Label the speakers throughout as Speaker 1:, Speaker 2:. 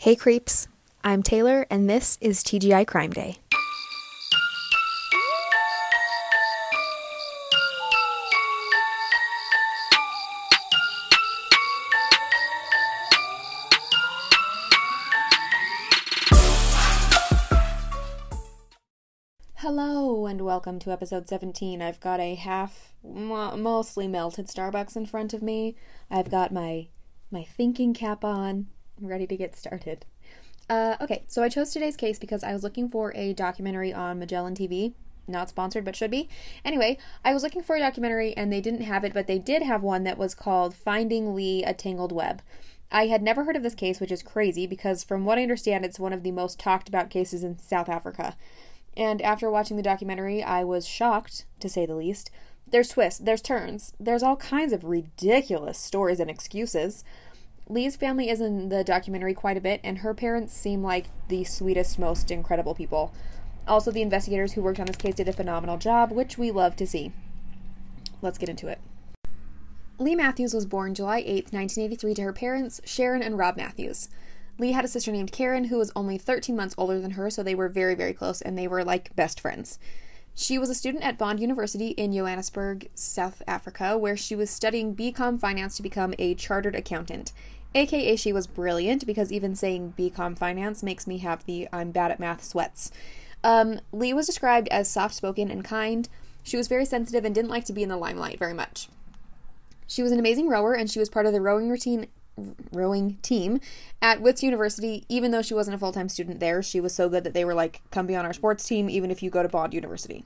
Speaker 1: Hey creeps, I'm Taylor and this is TGI Crime Day. Hello and welcome to episode 17. I've got a half mostly melted Starbucks in front of me. I've got my my thinking cap on. I'm ready to get started. Uh, okay, so I chose today's case because I was looking for a documentary on Magellan TV. Not sponsored, but should be. Anyway, I was looking for a documentary and they didn't have it, but they did have one that was called Finding Leigh A Tangled Web. I had never heard of this case, which is crazy because, from what I understand, it's one of the most talked about cases in South Africa. And after watching the documentary, I was shocked, to say the least. There's twists, there's turns, there's all kinds of ridiculous stories and excuses. Leigh's family is in the documentary quite a bit, and her parents seem like the sweetest, most incredible people. Also, the investigators who worked on this case did a phenomenal job, which we love to see. Let's get into it. Leigh Matthews was born July 8, 1983, to her parents, Sharon and Rob Matthews. Leigh had a sister named Karen who was only 13 months older than her, so they were very, very close and they were like best friends. She was a student at Bond University in Johannesburg, South Africa, where she was studying BCom finance to become a chartered accountant. AKA, she was brilliant because even saying BCom finance makes me have the I'm bad at math sweats. Um, Leigh was described as soft spoken and kind. She was very sensitive and didn't like to be in the limelight very much. She was an amazing rower and she was part of the rowing routine rowing team at Wits University, even though she wasn't a full time student there. She was so good that they were like, come be on our sports team, even if you go to Bond University.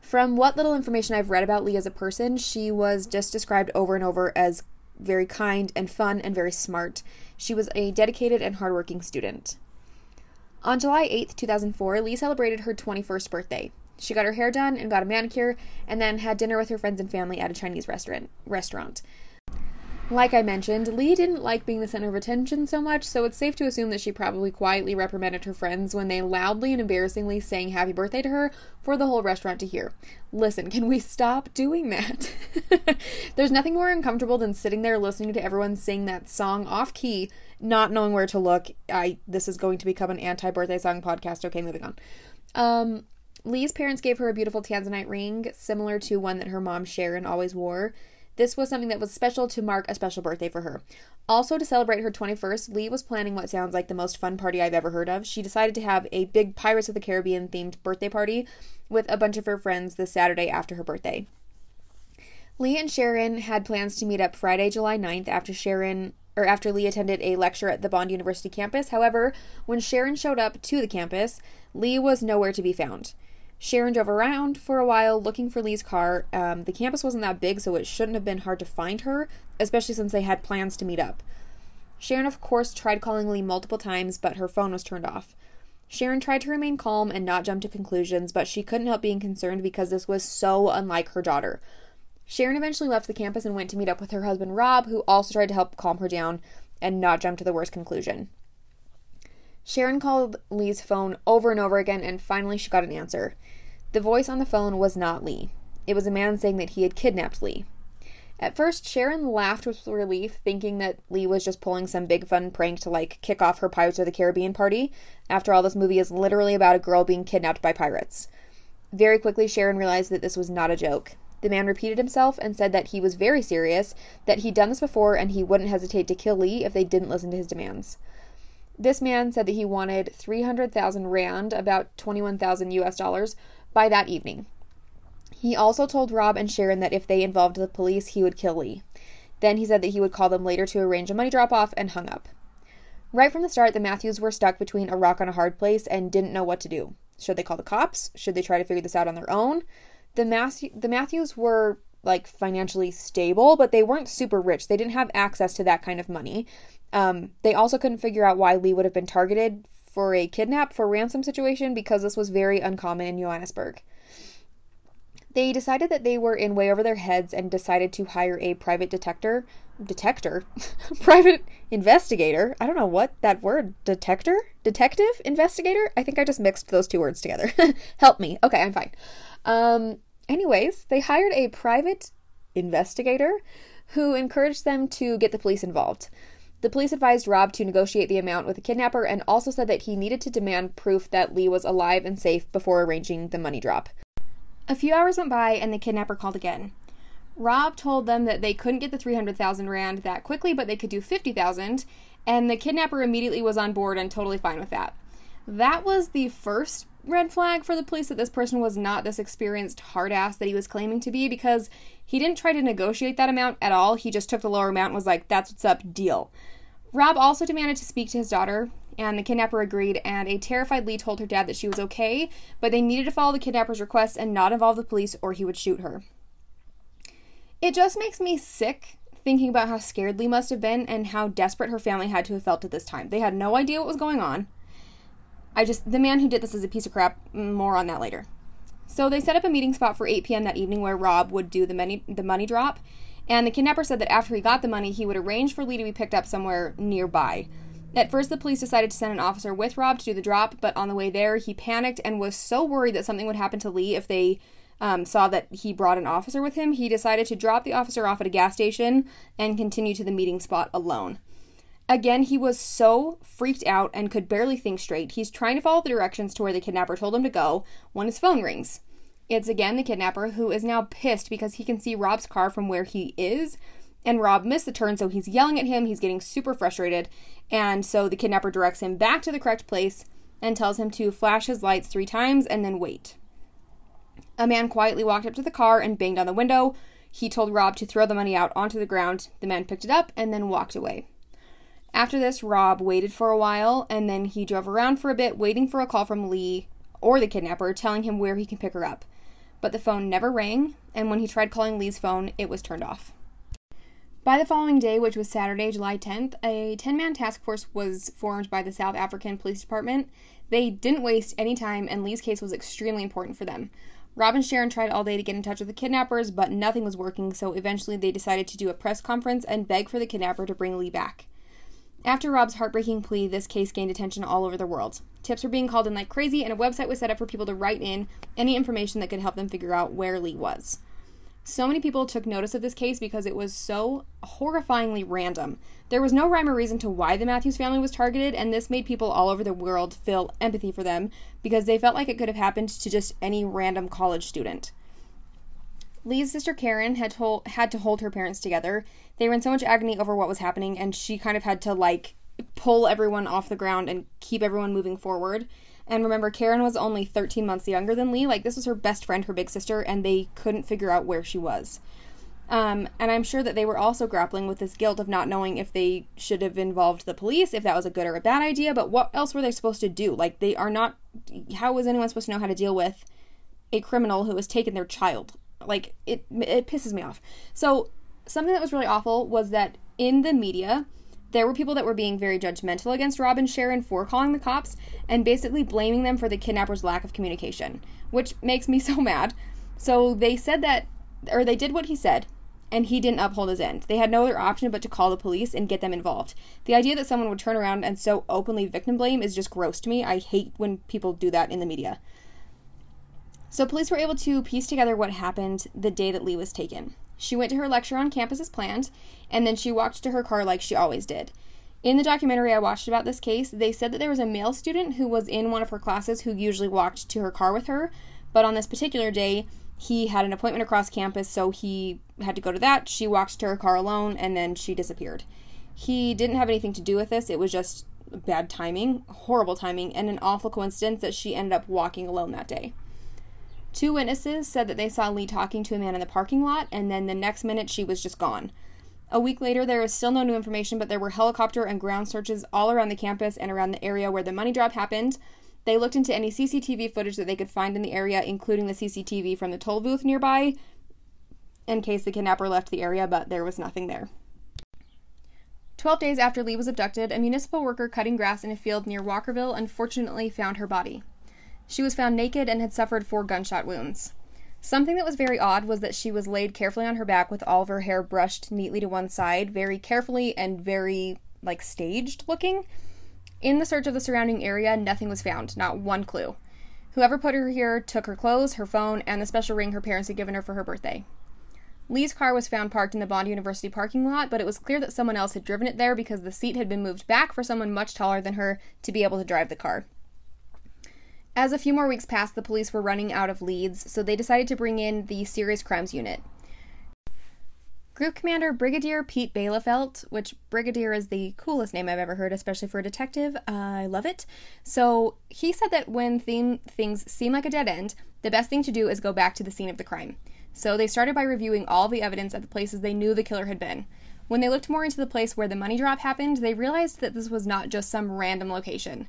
Speaker 1: From what little information I've read about Leigh as a person, she was just described over and over as very kind and fun and very smart. She was a dedicated and hardworking student. On July 8th, 2004, Leigh celebrated her 21st birthday. She got her hair done and got a manicure and then had dinner with her friends and family at a Chinese restaurant. restaurant. Like I mentioned, Leigh didn't like being the center of attention so much, so it's safe to assume that she probably quietly reprimanded her friends when they loudly and embarrassingly sang happy birthday to her for the whole restaurant to hear. Listen, can we stop doing that? There's nothing more uncomfortable than sitting there listening to everyone sing that song off key, not knowing where to look. I this is going to become an anti-birthday song podcast. Okay, moving on. Um Leigh's parents gave her a beautiful tanzanite ring, similar to one that her mom Sharon always wore. This was something that was special to mark a special birthday for her. Also, to celebrate her 21st, Leigh was planning what sounds like the most fun party I've ever heard of. She decided to have a big Pirates of the Caribbean themed birthday party with a bunch of her friends this Saturday after her birthday. Leigh and Sharon had plans to meet up Friday, July 9th after Sharon or after Leigh attended a lecture at the Bond University campus. However, when Sharon showed up to the campus, Leigh was nowhere to be found. Sharon drove around for a while looking for Leigh's car. Um, the campus wasn't that big, so it shouldn't have been hard to find her, especially since they had plans to meet up. Sharon, of course, tried calling Leigh multiple times, but her phone was turned off. Sharon tried to remain calm and not jump to conclusions, but she couldn't help being concerned because this was so unlike her daughter. Sharon eventually left the campus and went to meet up with her husband Rob, who also tried to help calm her down and not jump to the worst conclusion. Sharon called Leigh's phone over and over again, and finally she got an answer. The voice on the phone was not Leigh. It was a man saying that he had kidnapped Leigh. At first, Sharon laughed with relief, thinking that Leigh was just pulling some big fun prank to like kick off her Pirates of the Caribbean party. After all, this movie is literally about a girl being kidnapped by pirates. Very quickly, Sharon realized that this was not a joke. The man repeated himself and said that he was very serious, that he'd done this before, and he wouldn't hesitate to kill Leigh if they didn't listen to his demands. This man said that he wanted 300,000 rand, about 21,000 US dollars, by that evening. He also told Rob and Sharon that if they involved the police, he would kill Leigh. Then he said that he would call them later to arrange a money drop off and hung up. Right from the start, the Matthews were stuck between a rock and a hard place and didn't know what to do. Should they call the cops? Should they try to figure this out on their own? The, Mas- the Matthews were like financially stable, but they weren't super rich. They didn't have access to that kind of money. Um, they also couldn't figure out why Leigh would have been targeted for a kidnap for ransom situation because this was very uncommon in Johannesburg. They decided that they were in way over their heads and decided to hire a private detector, detector, private investigator. I don't know what that word, detector, detective, investigator. I think I just mixed those two words together. Help me. Okay, I'm fine. Um, anyways, they hired a private investigator who encouraged them to get the police involved.
Speaker 2: The police advised Rob to negotiate the amount with the kidnapper and also said that he needed to demand proof that Leigh was alive and safe before arranging the money drop. A few hours went by and the kidnapper called again. Rob told them that they couldn't get the 300,000 rand that quickly, but they could do 50,000, and the kidnapper immediately was on board and totally fine with that. That was the first red flag for the police that this person was not this experienced hard ass that he was claiming to be because he didn't try to negotiate that amount at all. He just took the lower amount and was like, that's what's up, deal. Rob also demanded to speak to his daughter, and the kidnapper agreed, and a terrified Leigh told her dad that she was okay, but they needed to follow the kidnapper's request and not involve the police or he would shoot her. It just makes me sick thinking about how scared Leigh must have been and how desperate her family had to have felt at this time. They had no idea what was going on. I just, the man who did this is a piece of crap. More on that later. So they set up a meeting spot for 8 p.m. that evening where Rob would do the money, the money drop. And the kidnapper said that after he got the money, he would arrange for Leigh to be picked up somewhere nearby. At first, the police decided to send an officer with Rob to do the drop, but on the way there, he panicked and was so worried that something would happen to Leigh if they um, saw that he brought an officer with him. He decided to drop the officer off at a gas station and continue to the meeting spot alone. Again, he was so freaked out and could barely think straight. He's trying to follow the directions to where the kidnapper told him to go when his phone rings. It's again the kidnapper who is now pissed because he can see Rob's car from where he is, and Rob missed the turn, so he's yelling at him. He's getting super frustrated, and so the kidnapper directs him back to the correct place and tells him to flash his lights three times and then wait. A man quietly walked up to the car and banged on the window. He told Rob to throw the money out onto the ground. The man picked it up and then walked away. After this, Rob waited for a while and then he drove around for a bit, waiting for a call from Leigh or the kidnapper telling him where he can pick her up. But the phone never rang, and when he tried calling Leigh's phone, it was turned off. By the following day, which was Saturday, July 10th, a 10 man task force was formed by the South African Police Department. They didn't waste any time, and Leigh's case was extremely important for them. Rob and Sharon tried all day to get in touch with the kidnappers, but nothing was working, so eventually they decided to do a press conference and beg for the kidnapper to bring Leigh back. After Rob's heartbreaking plea, this case gained attention all over the world. Tips were being called in like crazy, and a website was set up for people to write in any information that could help them figure out where Leigh was. So many people took notice of this case because it was so horrifyingly random. There was no rhyme or reason to why the Matthews family was targeted, and this made people all over the world feel empathy for them because they felt like it could have happened to just any random college student. Leigh's sister Karen had told had to hold her parents together. They were in so much agony over what was happening, and she kind of had to like pull everyone off the ground and keep everyone moving forward. And remember, Karen was only 13 months younger than Leigh. Like, this was her best friend, her big sister, and they couldn't figure out where she was. Um, and I'm sure that they were also grappling with this guilt of not knowing if they should have involved the police, if that was a good or a bad idea, but what else were they supposed to do? Like, they are not. How was anyone supposed to know how to deal with a criminal who has taken their child? Like it it pisses me off. So something that was really awful was that in the media there were people that were being very judgmental against Rob and Sharon for calling the cops and basically blaming them for the kidnapper's lack of communication, which makes me so mad. So they said that, or they did what he said, and he didn't uphold his end. They had no other option but to call the police and get them involved. The idea that someone would turn around and so openly victim blame is just gross to me. I hate when people do that in the media. So, police were able to piece together what happened the day that Leigh was taken. She went to her lecture on campus as planned, and then she walked to her car like she always did. In the documentary I watched about this case, they said that there was a male student who was in one of her classes who usually walked to her car with her, but on this particular day, he had an appointment across campus, so he had to go to that. She walked to her car alone, and then she disappeared. He didn't have anything to do with this, it was just bad timing, horrible timing, and an awful coincidence that she ended up walking alone that day. Two witnesses said that they saw Leigh talking to a man in the parking lot, and then the next minute she was just gone. A week later, there is still no new information, but there were helicopter and ground searches all around the campus and around the area where the money drop happened. They looked into any CCTV footage that they could find in the area, including the CCTV from the toll booth nearby, in case the kidnapper left the area, but there was nothing there. Twelve days after Leigh was abducted, a municipal worker cutting grass in a field near Walkerville unfortunately found her body. She was found naked and had suffered four gunshot wounds. Something that was very odd was that she was laid carefully on her back with all of her hair brushed neatly to one side, very carefully and very, like, staged looking. In the search of the surrounding area, nothing was found, not one clue. Whoever put her here took her clothes, her phone, and the special ring her parents had given her for her birthday. Leigh's car was found parked in the Bond University parking lot, but it was clear that someone else had driven it there because the seat had been moved back for someone much taller than her to be able to drive the car. As a few more weeks passed, the police were running out of leads, so they decided to bring in the Serious Crimes Unit. Group Commander Brigadier Piet Byleveld, which Brigadier is the coolest name I've ever heard, especially for a detective. Uh, I love it. So he said that when theme, things seem like a dead end, the best thing to do is go back to the scene of the crime. So they started by reviewing all the evidence at the places they knew the killer had been. When they looked more into the place where the money drop happened, they realized that this was not just some random location.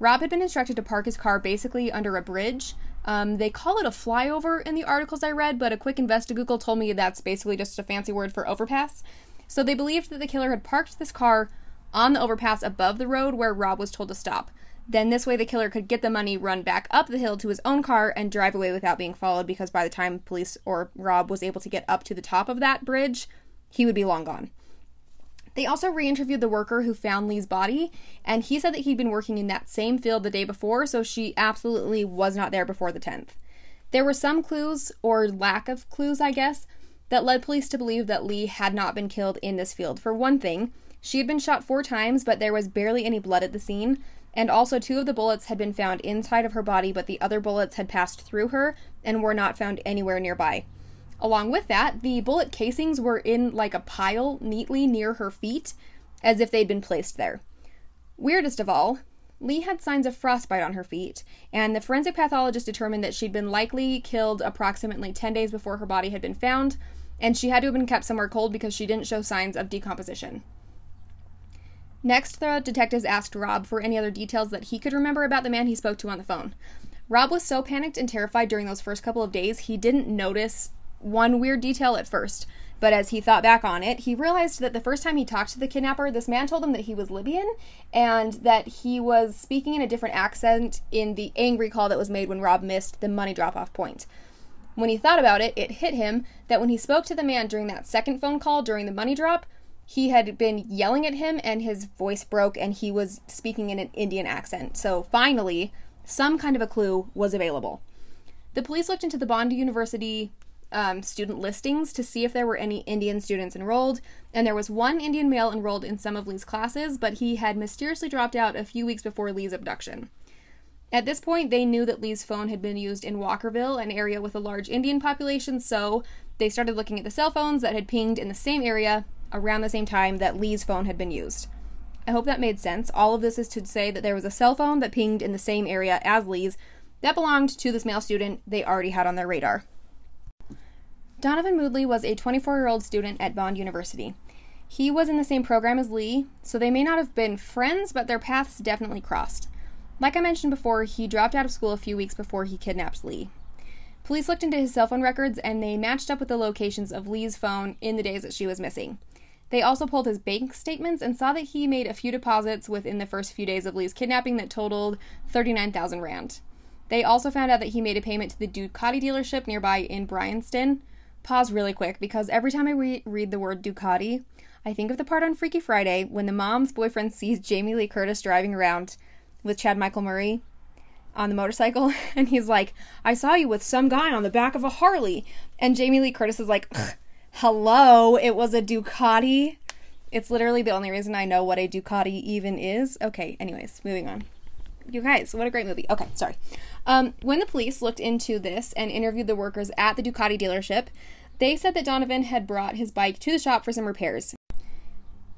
Speaker 2: Rob had been instructed to park his car basically under a bridge. Um, they call it a flyover in the articles I read, but a quick Google told me that's basically just a fancy word for overpass. So they believed that the killer had parked this car on the overpass above the road where Rob was told to stop. Then this way the killer could get the money, run back up the hill to his own car, and drive away without being followed because by the time police or Rob was able to get up to the top of that bridge, he would be long gone. They also re interviewed the worker who found Leigh's body, and he said that he'd been working in that same field the day before, so she absolutely was not there before the 10th. There were some clues, or lack of clues, I guess, that led police to believe that Leigh had not been killed in this field. For one thing, she had been shot four times, but there was barely any blood at the scene, and also two of the bullets had been found inside of her body, but the other bullets had passed through her and were not found anywhere nearby. Along with that, the bullet casings were in like a pile neatly near her feet, as if they'd been placed there. Weirdest of all, Leigh had signs of frostbite on her feet, and the forensic pathologist determined that she'd been likely killed approximately 10 days before her body had been found, and she had to have been kept somewhere cold because she didn't show signs of decomposition. Next, the detectives asked Rob for any other details that he could remember about the man he spoke to on the phone. Rob was so panicked and terrified during those first couple of days, he didn't notice one weird detail at first, but as he thought back on it, he realized that the first time he talked to the kidnapper, this man told him that he was Libyan and that he was speaking in a different accent in the angry call that was made when Rob missed the money drop off point. When he thought about it, it hit him that when he spoke to the man during that second phone call during the money drop, he had been yelling at him and his voice broke and he was speaking in an Indian accent. So finally, some kind of a clue was available. The police looked into the Bond University um, student listings to see if there were any Indian students enrolled, and there was one Indian male enrolled in some of Leigh's classes, but he had mysteriously dropped out a few weeks before Leigh's abduction. At this point, they knew that Leigh's phone had been used in Walkerville, an area with a large Indian population, so they started looking at the cell phones that had pinged in the same area around the same time that Leigh's phone had been used. I hope that made sense. All of this is to say that there was a cell phone that pinged in the same area as Leigh's that belonged to this male student they already had on their radar. Donovan Moodley was a 24 year old student at Bond University. He was in the same program as Leigh, so they may not have been friends, but their paths definitely crossed. Like I mentioned before, he dropped out of school a few weeks before he kidnapped Leigh. Police looked into his cell phone records and they matched up with the locations of Leigh's phone in the days that she was missing. They also pulled his bank statements and saw that he made a few deposits within the first few days of Leigh's kidnapping that totaled 39,000 Rand. They also found out that he made a payment to the Ducati dealership nearby in Bryanston, pause really quick because every time I re- read the word Ducati, I think of the part on Freaky Friday when the mom's boyfriend sees Jamie Lee Curtis driving around with Chad Michael Murray on the motorcycle and he's like, I saw you with some guy on the back of a Harley. And Jamie Lee Curtis is like, hello, it was a Ducati. It's literally the only reason I know what a Ducati even is. Okay, anyways, moving on. You guys, what a great movie. Okay, sorry. Um, when the police looked into this and interviewed the workers at the Ducati dealership, they said that Donovan had brought his bike to the shop for some repairs.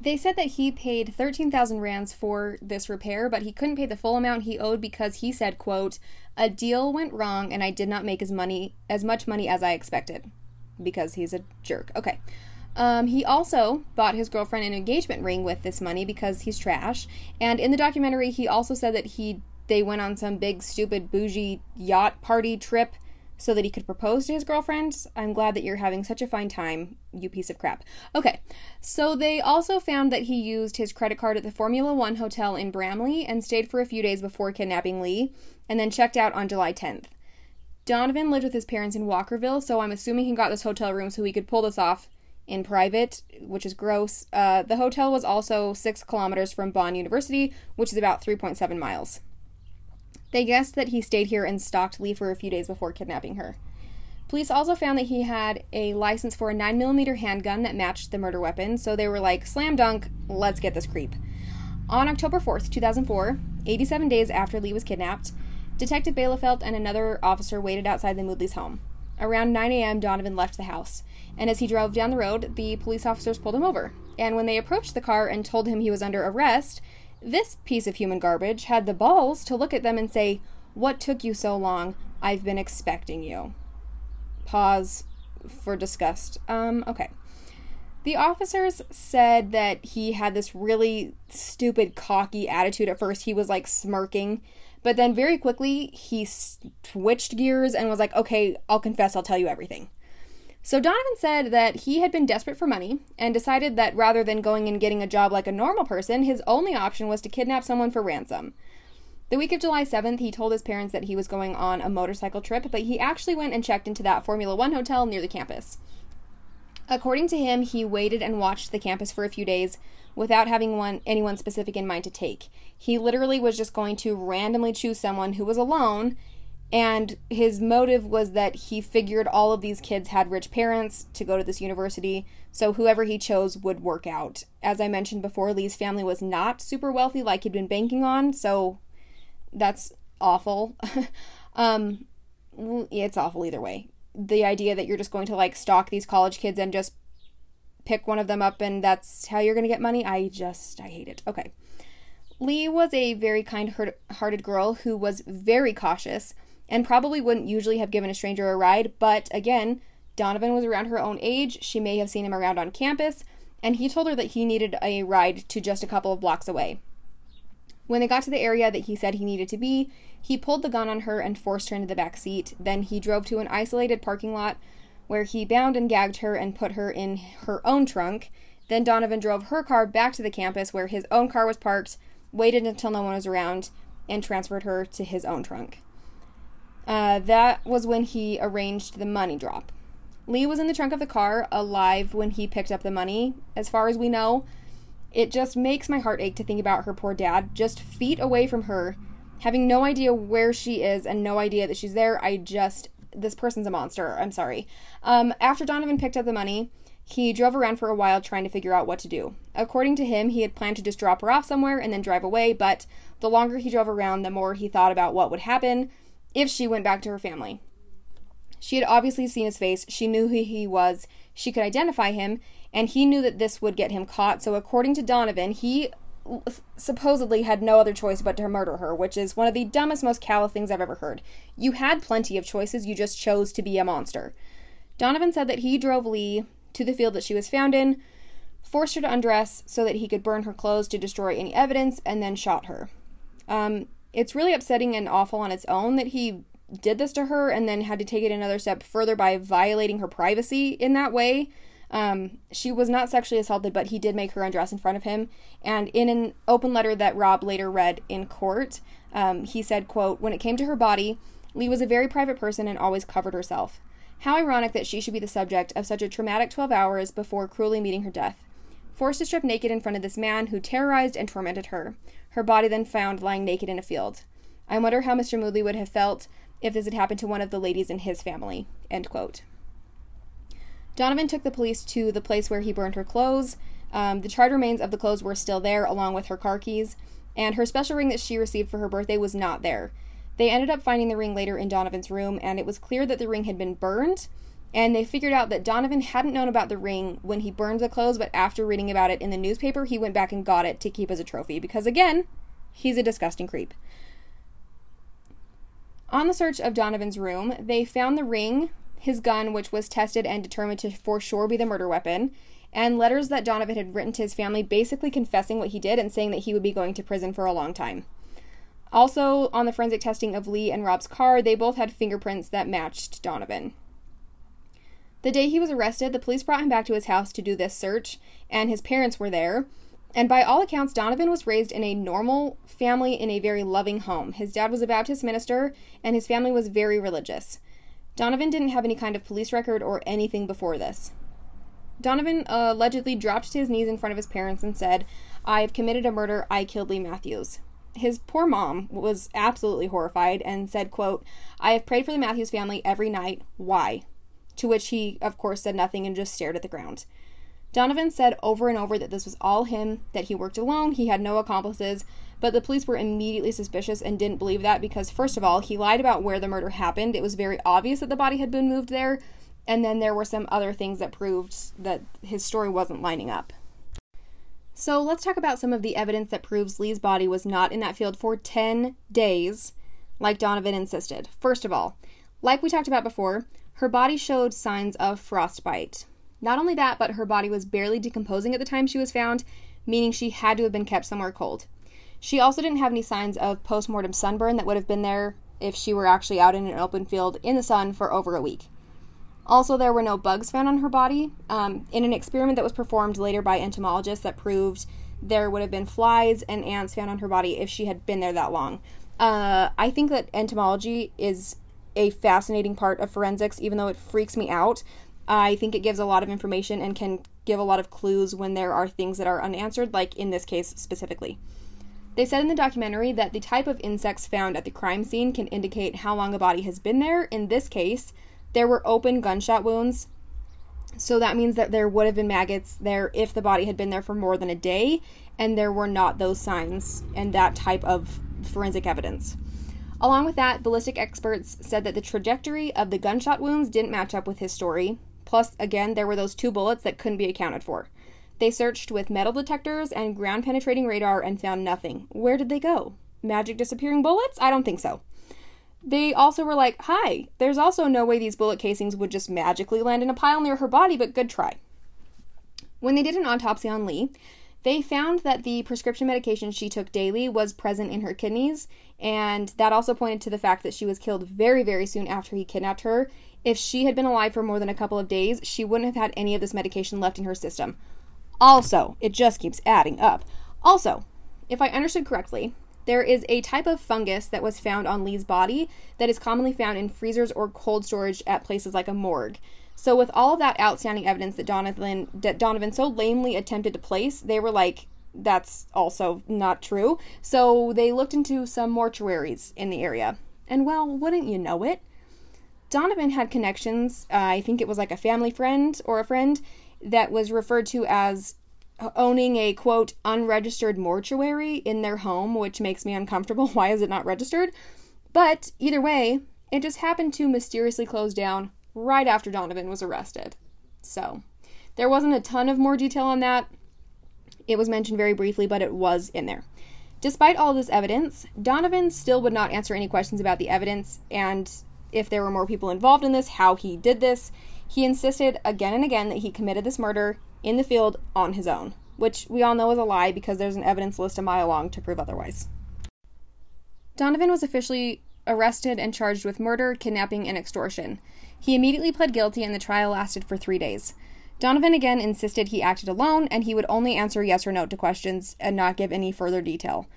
Speaker 2: They said that he paid 13,000 rands for this repair, but he couldn't pay the full amount he owed because he said, quote, "A deal went wrong and I did not make as money as much money as I expected." Because he's a jerk. Okay. Um, he also bought his girlfriend an engagement ring with this money because he's trash. And in the documentary, he also said that he they went on some big stupid bougie yacht party trip so that he could propose to his girlfriend. I'm glad that you're having such a fine time, you piece of crap. Okay, so they also found that he used his credit card at the Formula One hotel in Bramley and stayed for a few days before kidnapping Leigh, and then checked out on July 10th. Donovan lived with his parents in Walkerville, so I'm assuming he got this hotel room so he could pull this off in private, which is gross. Uh, the hotel was also six kilometers from Bond University, which is about 3.7 miles. They guessed that he stayed here and stalked Leigh for a few days before kidnapping her. Police also found that he had a license for a 9mm handgun that matched the murder weapon, so they were like, slam dunk, let's get this creep. On October 4th, 2004, 87 days after Leigh was kidnapped, Detective Byleveld and another officer waited outside the Moodleys' home. Around 9 a.m., Donovan left the house, and as he drove down the road, the police officers pulled him over. And when they approached the car and told him he was under arrest, this piece of human garbage had the balls to look at them and say, What took you so long? I've been expecting you. Pause for disgust. Um, okay. The officers said that he had this really stupid, cocky attitude at first. He was like smirking, but then very quickly he switched gears and was like, okay, I'll confess, I'll tell you everything. So Donovan said that he had been desperate for money and decided that rather than going and getting a job like a normal person, his only option was to kidnap someone for ransom. The week of July 7th, he told his parents that he was going on a motorcycle trip, but he actually went and checked into that Formula One hotel near the campus. According to him, he waited and watched the campus for a few days without having one anyone specific in mind to take. He literally was just going to randomly choose someone who was alone and his motive was that he figured all of these kids had rich parents to go to this university, so whoever he chose would work out. As I mentioned before, Leigh's family was not super wealthy like he'd been banking on, so that's awful. um, it's awful either way. The idea that you're just going to like stalk these college kids and just pick one of them up and that's how you're going to get money, I just, I hate it. Okay. Leigh was a very kind hearted girl who was very cautious and probably wouldn't usually have given a stranger a ride, but again, Donovan was around her own age. She may have seen him around on campus, and he told her that he needed a ride to just a couple of blocks away. When they got to the area that he said he needed to be, he pulled the gun on her and forced her into the back seat. Then he drove to an isolated parking lot where he bound and gagged her and put her in her own trunk. Then Donovan drove her car back to the campus where his own car was parked, waited until no one was around, and transferred her to his own trunk. Uh, that was when he arranged the money drop. Leigh was in the trunk of the car, alive when he picked up the money, as far as we know. It just makes my heart ache to think about her poor dad, just feet away from her, having no idea where she is and no idea that she's there. I just, this person's a monster. I'm sorry. Um, after Donovan picked up the money, he drove around for a while trying to figure out what to do. According to him, he had planned to just drop her off somewhere and then drive away, but the longer he drove around, the more he thought about what would happen if she went back to her family. She had obviously seen his face, she knew who he was, she could identify him, and he knew that this would get him caught. So, according to Donovan, he supposedly had no other choice but to murder her, which is one of the dumbest, most callous things I've ever heard. You had plenty of choices, you just chose to be a monster. Donovan said that he drove Leigh to the field that she was found in, forced her to undress so that he could burn her clothes to destroy any evidence, and then shot her. Um, it's really upsetting and awful on its own that he did this to her and then had to take it another step further by violating her privacy in that way. Um, she was not sexually assaulted, but he did make her undress in front of him. And in an open letter that Rob later read in court, um, he said, quote, When it came to her body, Leigh was a very private person and always covered herself. How ironic that she should be the subject of such a traumatic 12 hours before cruelly meeting her death. Forced to strip naked in front of this man who terrorized and tormented her her body then found lying naked in a field. I wonder how Mr. Moodley would have felt if this had happened to one of the ladies in his family. End quote. Donovan took the police to the place where he burned her clothes. Um, the charred remains of the clothes were still there, along with her car keys, and her special ring that she received for her birthday was not there. They ended up finding the ring later in Donovan's room, and it was clear that the ring had been burned, and they figured out that Donovan hadn't known about the ring when he burned the clothes, but after reading about it in the newspaper, he went back and got it to keep as a trophy because, again, he's a disgusting creep. On the search of Donovan's room, they found the ring, his gun, which was tested and determined to for sure be the murder weapon, and letters that Donovan had written to his family basically confessing what he did and saying that he would be going to prison for a long time. Also, on the forensic testing of Leigh and Rob's car, they both had fingerprints that matched Donovan. The day he was arrested, the police brought him back to his house to do this search, and his parents were there. And by all accounts, Donovan was raised in a normal family in a very loving home. His dad was a Baptist minister, and his family was very religious. Donovan didn't have any kind of police record or anything before this. Donovan allegedly dropped to his knees in front of his parents and said, I have committed a murder. I killed Leigh Matthews. His poor mom was absolutely horrified and said, quote, I have prayed for the Matthews family every night. Why? to which he, of course, said nothing and just stared at the ground. Donovan said over and over that this was all him, that he worked alone, he had no accomplices, but the police were immediately suspicious and didn't believe that because, first of all, he lied about where the murder happened. It was very obvious that the body had been moved there, and then there were some other things that proved that his story wasn't lining up. So let's talk about some of the evidence that proves Leigh's body was not in that field for 10 days, like Donovan insisted. First of all, like we talked about before, her body showed signs of frostbite. Not only that, but her body was barely decomposing at the time she was found, meaning she had to have been kept somewhere cold. She also didn't have any signs of postmortem sunburn that would have been there if she were actually out in an open field in the sun for over a week. Also, there were no bugs found on her body. Um, in an experiment that was performed later by entomologists that proved there would have been flies and ants found on her body if she had been there that long. Uh, I think that entomology is a fascinating part of forensics, even though it freaks me out. I think it gives a lot of information and can give a lot of clues when there are things that are unanswered, like in this case specifically. They said in the documentary that the type of insects found at the crime scene can indicate how long a body has been there. In this case, there were open gunshot wounds, so that means that there would have been maggots there if the body had been there for more than a day, and there were not those signs and that type of forensic evidence. Along with that, ballistic experts said that the trajectory of the gunshot wounds didn't match up with his story, Plus, again, there were those two bullets that couldn't be accounted for. They searched with metal detectors and ground penetrating radar and found nothing. Where did they go? Magic disappearing bullets? I don't think so. They also were like, hi, there's also no way these bullet casings would just magically land in a pile near her body, but good try. When they did an autopsy on Leigh, they found that the prescription medication she took daily was present in her kidneys, and that also pointed to the fact that she was killed very, very soon after he kidnapped her, if she had been alive for more than a couple of days, she wouldn't have had any of this medication left in her system. Also, it just keeps adding up. Also, if I understood correctly, there is a type of fungus that was found on Leigh's body that is commonly found in freezers or cold storage at places like a morgue. So, with all of that outstanding evidence that Donovan that Donovan so lamely attempted to place, they were like, "That's also not true." So they looked into some mortuaries in the area, and well, wouldn't you know it? Donovan had connections. Uh, I think it was like a family friend or a friend that was referred to as owning a quote unregistered mortuary in their home, which makes me uncomfortable. Why is it not registered? But either way, it just happened to mysteriously close down right after Donovan was arrested. So there wasn't a ton of more detail on that. It was mentioned very briefly, but it was in there. Despite all this evidence, Donovan still would not answer any questions about the evidence, and if there were more people involved in this, how he did this. He insisted again and again that he committed this murder in the field on his own, which we all know is a lie because there's an evidence list a mile long to prove otherwise. Donovan was officially arrested and charged with murder, kidnapping, and extortion. He immediately pled guilty and the trial lasted for three days. Donovan again insisted he acted alone and he would only answer yes or no to questions and not give any further detail.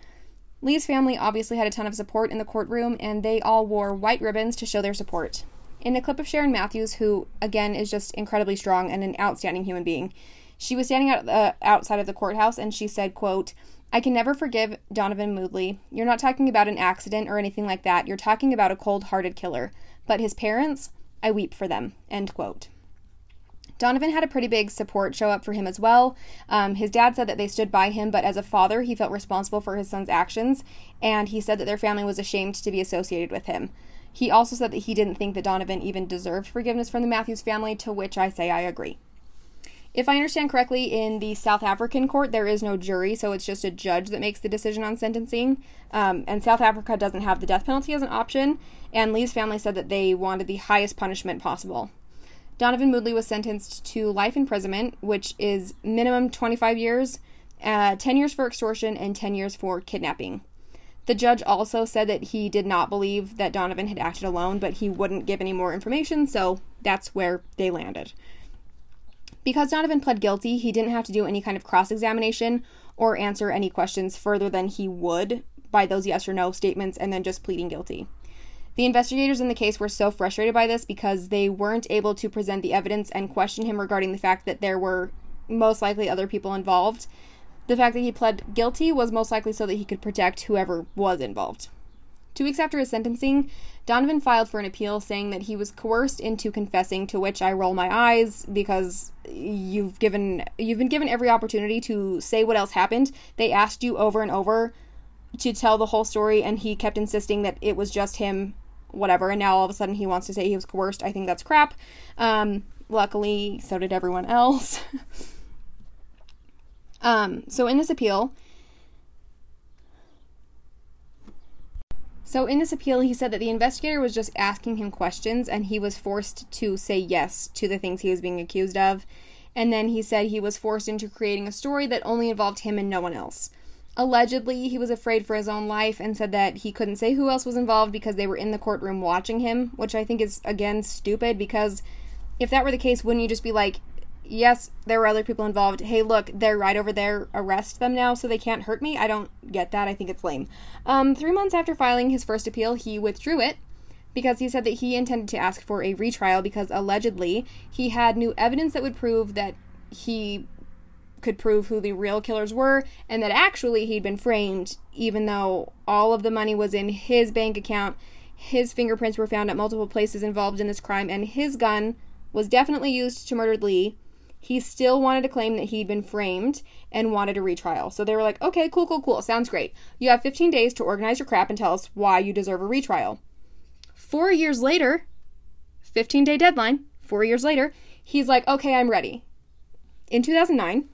Speaker 2: Leigh's family obviously had a ton of support in the courtroom, and they all wore white ribbons to show their support. In a clip of Sharon Matthews, who, again, is just incredibly strong and an outstanding human being, she was standing out, uh, outside of the courthouse and she said, quote, I can never forgive Donovan Moodley. You're not talking about an accident or anything like that. You're talking about a cold hearted killer. But his parents, I weep for them. End quote. Donovan had a pretty big support show up for him as well. Um, his dad said that they stood by him, but as a father, he felt responsible for his son's actions, and he said that their family was ashamed to be associated with him. He also said that he didn't think that Donovan even deserved forgiveness from the Matthews family, to which I say I agree. If I understand correctly, in the South African court, there is no jury, so it's just a judge that makes the decision on sentencing. Um, and South Africa doesn't have the death penalty as an option, and Leigh's family said that they wanted the highest punishment possible. Donovan Moodley was sentenced to life imprisonment, which is minimum 25 years, uh, 10 years for extortion, and 10 years for kidnapping. The judge also said that he did not believe that Donovan had acted alone, but he wouldn't give any more information, so that's where they landed. Because Donovan pled guilty, he didn't have to do any kind of cross examination or answer any questions further than he would by those yes or no statements and then just pleading guilty. The investigators in the case were so frustrated by this because they weren't able to present the evidence and question him regarding the fact that there were most likely other people involved. The fact that he pled guilty was most likely so that he could protect whoever was involved. Two weeks after his sentencing, Donovan filed for an appeal saying that he was coerced into confessing, to which I roll my eyes because you've given you've been given every opportunity to say what else happened. They asked you over and over to tell the whole story and he kept insisting that it was just him whatever and now all of a sudden he wants to say he was coerced. I think that's crap. Um, luckily, so did everyone else. um, so in this appeal, So, in this appeal, he said that the investigator was just asking him questions and he was forced to say yes to the things he was being accused of. And then he said he was forced into creating a story that only involved him and no one else. Allegedly, he was afraid for his own life and said that he couldn't say who else was involved because they were in the courtroom watching him, which I think is, again, stupid because if that were the case, wouldn't you just be like, yes, there were other people involved. Hey, look, they're right over there. Arrest them now so they can't hurt me. I don't get that. I think it's lame. Um, three months after filing his first appeal, he withdrew it because he said that he intended to ask for a retrial because allegedly he had new evidence that would prove that he could prove who the real killers were and that actually he'd been framed even though all of the money was in his bank account his fingerprints were found at multiple places involved in this crime and his gun was definitely used to murder Leigh he still wanted to claim that he'd been framed and wanted a retrial. So they were like, okay, cool, cool, cool. Sounds great. You have 15 days to organize your crap and tell us why you deserve a retrial. Four years later, 15 day deadline, four years later, he's like, okay, I'm ready. In 2009,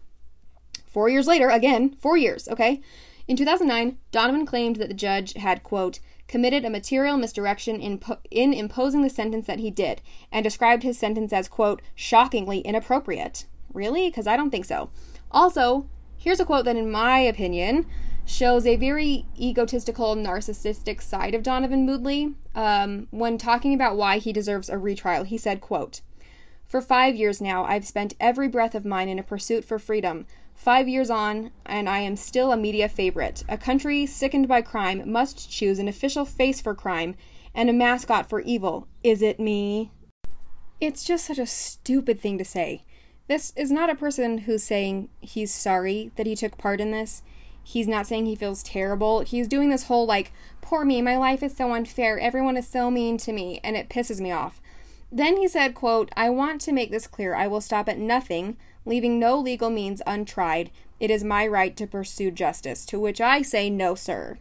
Speaker 2: four years later, again, four years, okay? In 2009, Donovan claimed that the judge had, quote, committed a material misdirection in, po- in imposing the sentence that he did, and described his sentence as, quote, shockingly inappropriate. Really? Because I don't think so. Also, here's a quote that, in my opinion, shows a very egotistical, narcissistic side of Donovan Moodley. Um, when talking about why he deserves a retrial, he said, quote, For five years now, I've spent every breath of mine in a pursuit for freedom, Five years on, and I am still a media favorite. A country sickened by crime must choose an official face for crime and a mascot for evil. Is it me? It's just such a stupid thing to say. This is not a person who's saying he's sorry that he took part in this. He's not saying he feels terrible. He's doing this whole like, poor me, my life is so unfair, everyone is so mean to me, and it pisses me off. Then he said, quote, I want to make this clear. I will stop at nothing leaving no legal means untried. It is my right to pursue justice. To which I say, no, sir.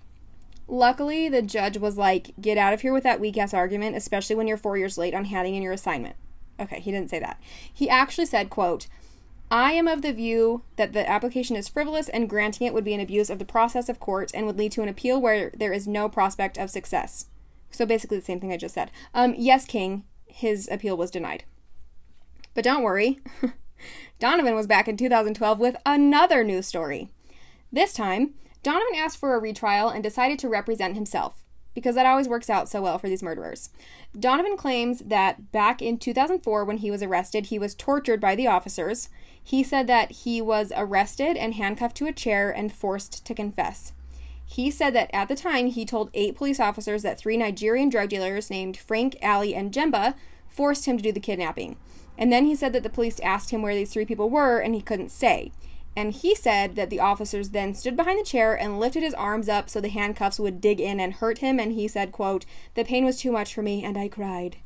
Speaker 2: Luckily, the judge was like, get out of here with that weak ass argument, especially when you're four years late on handing in your assignment. Okay, he didn't say that. He actually said, quote, I am of the view that the application is frivolous and granting it would be an abuse of the process of court and would lead to an appeal where there is no prospect of success. So basically the same thing I just said. Um, yes, King, his appeal was denied. But don't worry. Donovan was back in 2012 with another news story. This time, Donovan asked for a retrial and decided to represent himself, because that always works out so well for these murderers. Donovan claims that back in 2004, when he was arrested, he was tortured by the officers. He said that he was arrested and handcuffed to a chair and forced to confess. He said that at the time he told eight police officers that three Nigerian drug dealers named Frank, Ali, and Jemba forced him to do the kidnapping. And then he said that the police asked him where these three people were and he couldn't say. And he said that the officers then stood behind the chair and lifted his arms up so the handcuffs would dig in and hurt him and he said, quote, "The pain was too much for me and I cried."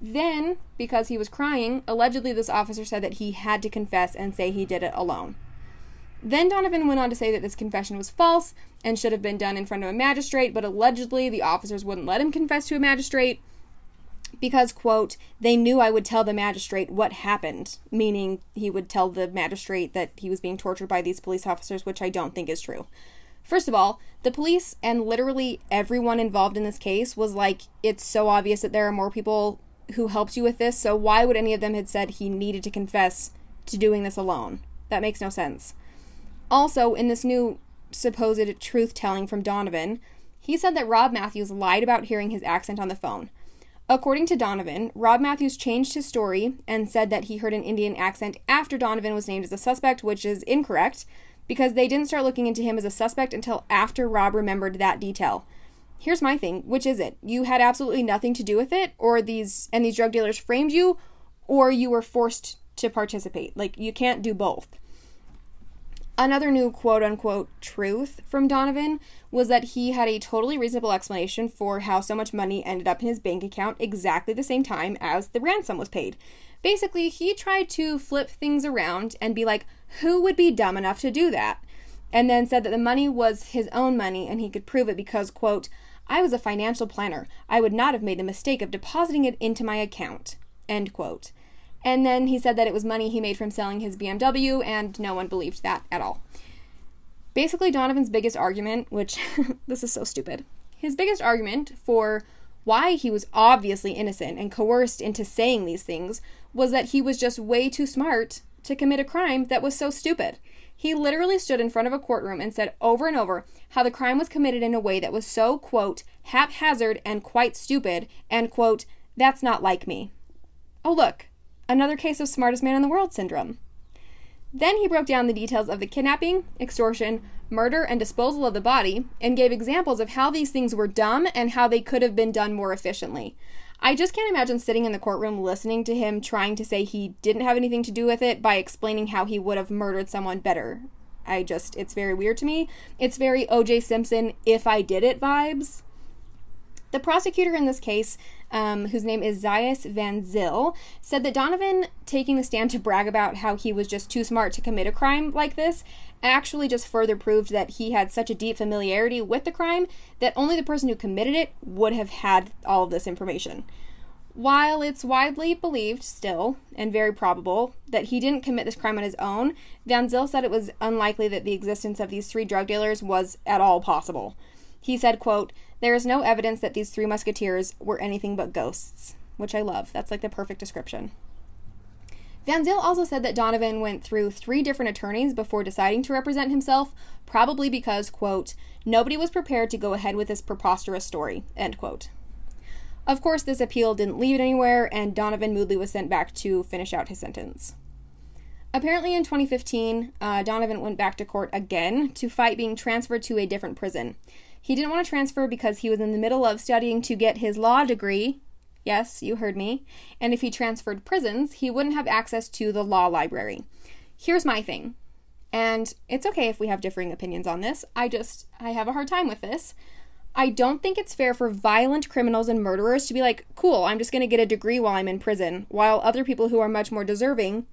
Speaker 2: Then, because he was crying, allegedly this officer said that he had to confess and say he did it alone. Then Donovan went on to say that this confession was false and should have been done in front of a magistrate, but allegedly the officers wouldn't let him confess to a magistrate because, quote, they knew I would tell the magistrate what happened, meaning he would tell the magistrate that he was being tortured by these police officers, which I don't think is true. First of all, the police and literally everyone involved in this case was like, it's so obvious that there are more people who helped you with this, so why would any of them have said he needed to confess to doing this alone? That makes no sense. Also, in this new supposed truth telling from Donovan, he said that Rob Matthews lied about hearing his accent on the phone. According to Donovan, Rob Matthews changed his story and said that he heard an Indian accent after Donovan was named as a suspect, which is incorrect because they didn't start looking into him as a suspect until after Rob remembered that detail. Here's my thing, which is it? You had absolutely nothing to do with it or these and these drug dealers framed you or you were forced to participate. Like you can't do both. Another new quote unquote truth from Donovan was that he had a totally reasonable explanation for how so much money ended up in his bank account exactly the same time as the ransom was paid. Basically, he tried to flip things around and be like, who would be dumb enough to do that? And then said that the money was his own money and he could prove it because, quote, I was a financial planner. I would not have made the mistake of depositing it into my account, end quote. And then he said that it was money he made from selling his BMW, and no one believed that at all. Basically, Donovan's biggest argument, which this is so stupid, his biggest argument for why he was obviously innocent and coerced into saying these things was that he was just way too smart to commit a crime that was so stupid. He literally stood in front of a courtroom and said over and over how the crime was committed in a way that was so, quote, haphazard and quite stupid, and, quote, that's not like me. Oh, look, Another case of smartest man in the world syndrome. Then he broke down the details of the kidnapping, extortion, murder, and disposal of the body, and gave examples of how these things were dumb and how they could have been done more efficiently. I just can't imagine sitting in the courtroom listening to him trying to say he didn't have anything to do with it by explaining how he would have murdered someone better. I just, it's very weird to me. It's very OJ Simpson, if I did it vibes. The prosecutor in this case, um, whose name is Zaais Van Zyl, said that Donovan taking the stand to brag about how he was just too smart to commit a crime like this actually just further proved that he had such a deep familiarity with the crime that only the person who committed it would have had all of this information. While it's widely believed still, and very probable, that he didn't commit this crime on his own, Van Zyl said it was unlikely that the existence of these three drug dealers was at all possible. He said, quote, There is no evidence that these three musketeers were anything but ghosts, which I love. That's like the perfect description. Van Zyl also said that Donovan went through three different attorneys before deciding to represent himself, probably because, quote, nobody was prepared to go ahead with this preposterous story, end quote. Of course, this appeal didn't lead anywhere, and Donovan Moodley was sent back to finish out his sentence. Apparently, in 2015, uh, Donovan went back to court again to fight being transferred to a different prison. He didn't want to transfer because he was in the middle of studying to get his law degree. Yes, you heard me. And if he transferred prisons, he wouldn't have access to the law library. Here's my thing. And it's okay if we have differing opinions on this. I just I have a hard time with this. I don't think it's fair for violent criminals and murderers to be like, "Cool, I'm just going to get a degree while I'm in prison," while other people who are much more deserving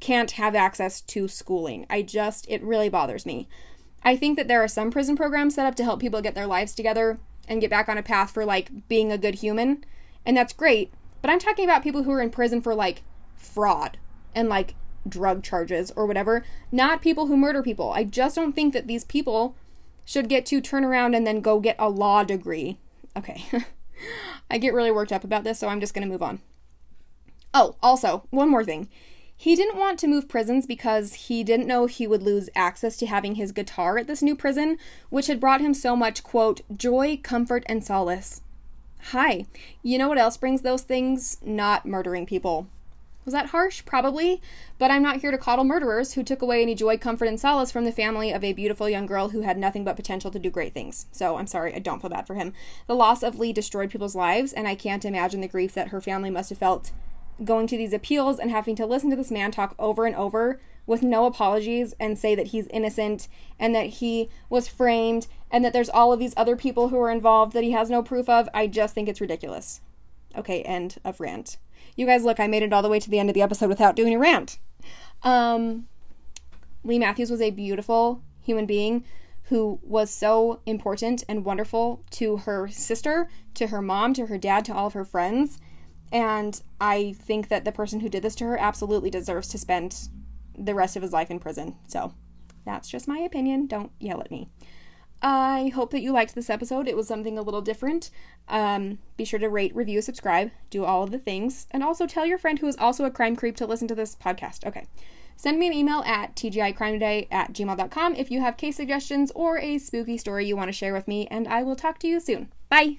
Speaker 2: can't have access to schooling. I just it really bothers me. I think that there are some prison programs set up to help people get their lives together and get back on a path for like being a good human, and that's great. But I'm talking about people who are in prison for like fraud and like drug charges or whatever, not people who murder people. I just don't think that these people should get to turn around and then go get a law degree. Okay. I get really worked up about this, so I'm just going to move on. Oh, also, one more thing. He didn't want to move prisons because he didn't know he would lose access to having his guitar at this new prison, which had brought him so much, quote, joy, comfort, and solace. Hi. You know what else brings those things? Not murdering people. Was that harsh? Probably. But I'm not here to coddle murderers who took away any joy, comfort, and solace from the family of a beautiful young girl who had nothing but potential to do great things. So I'm sorry, I don't feel bad for him. The loss of Leigh destroyed people's lives, and I can't imagine the grief that her family must have felt going to these appeals and having to listen to this man talk over and over with no apologies and say that he's innocent and that he was framed and that there's all of these other people who are involved that he has no proof of, I just think it's ridiculous. Okay, end of rant. You guys, look, I made it all the way to the end of the episode without doing a rant. Um, Leigh Matthews was a beautiful human being who was so important and wonderful to her sister, to her mom, to her dad, to all of her friends. And I think that the person who did this to her absolutely deserves to spend the rest of his life in prison. So that's just my opinion. Don't yell at me. I hope that you liked this episode. It was something a little different. Um, be sure to rate, review, subscribe, do all of the things, and also tell your friend who is also a crime creep to listen to this podcast. Okay. Send me an email at tgicrimeday at gmail.com if you have case suggestions or a spooky story you want to share with me, and I will talk to you soon. Bye!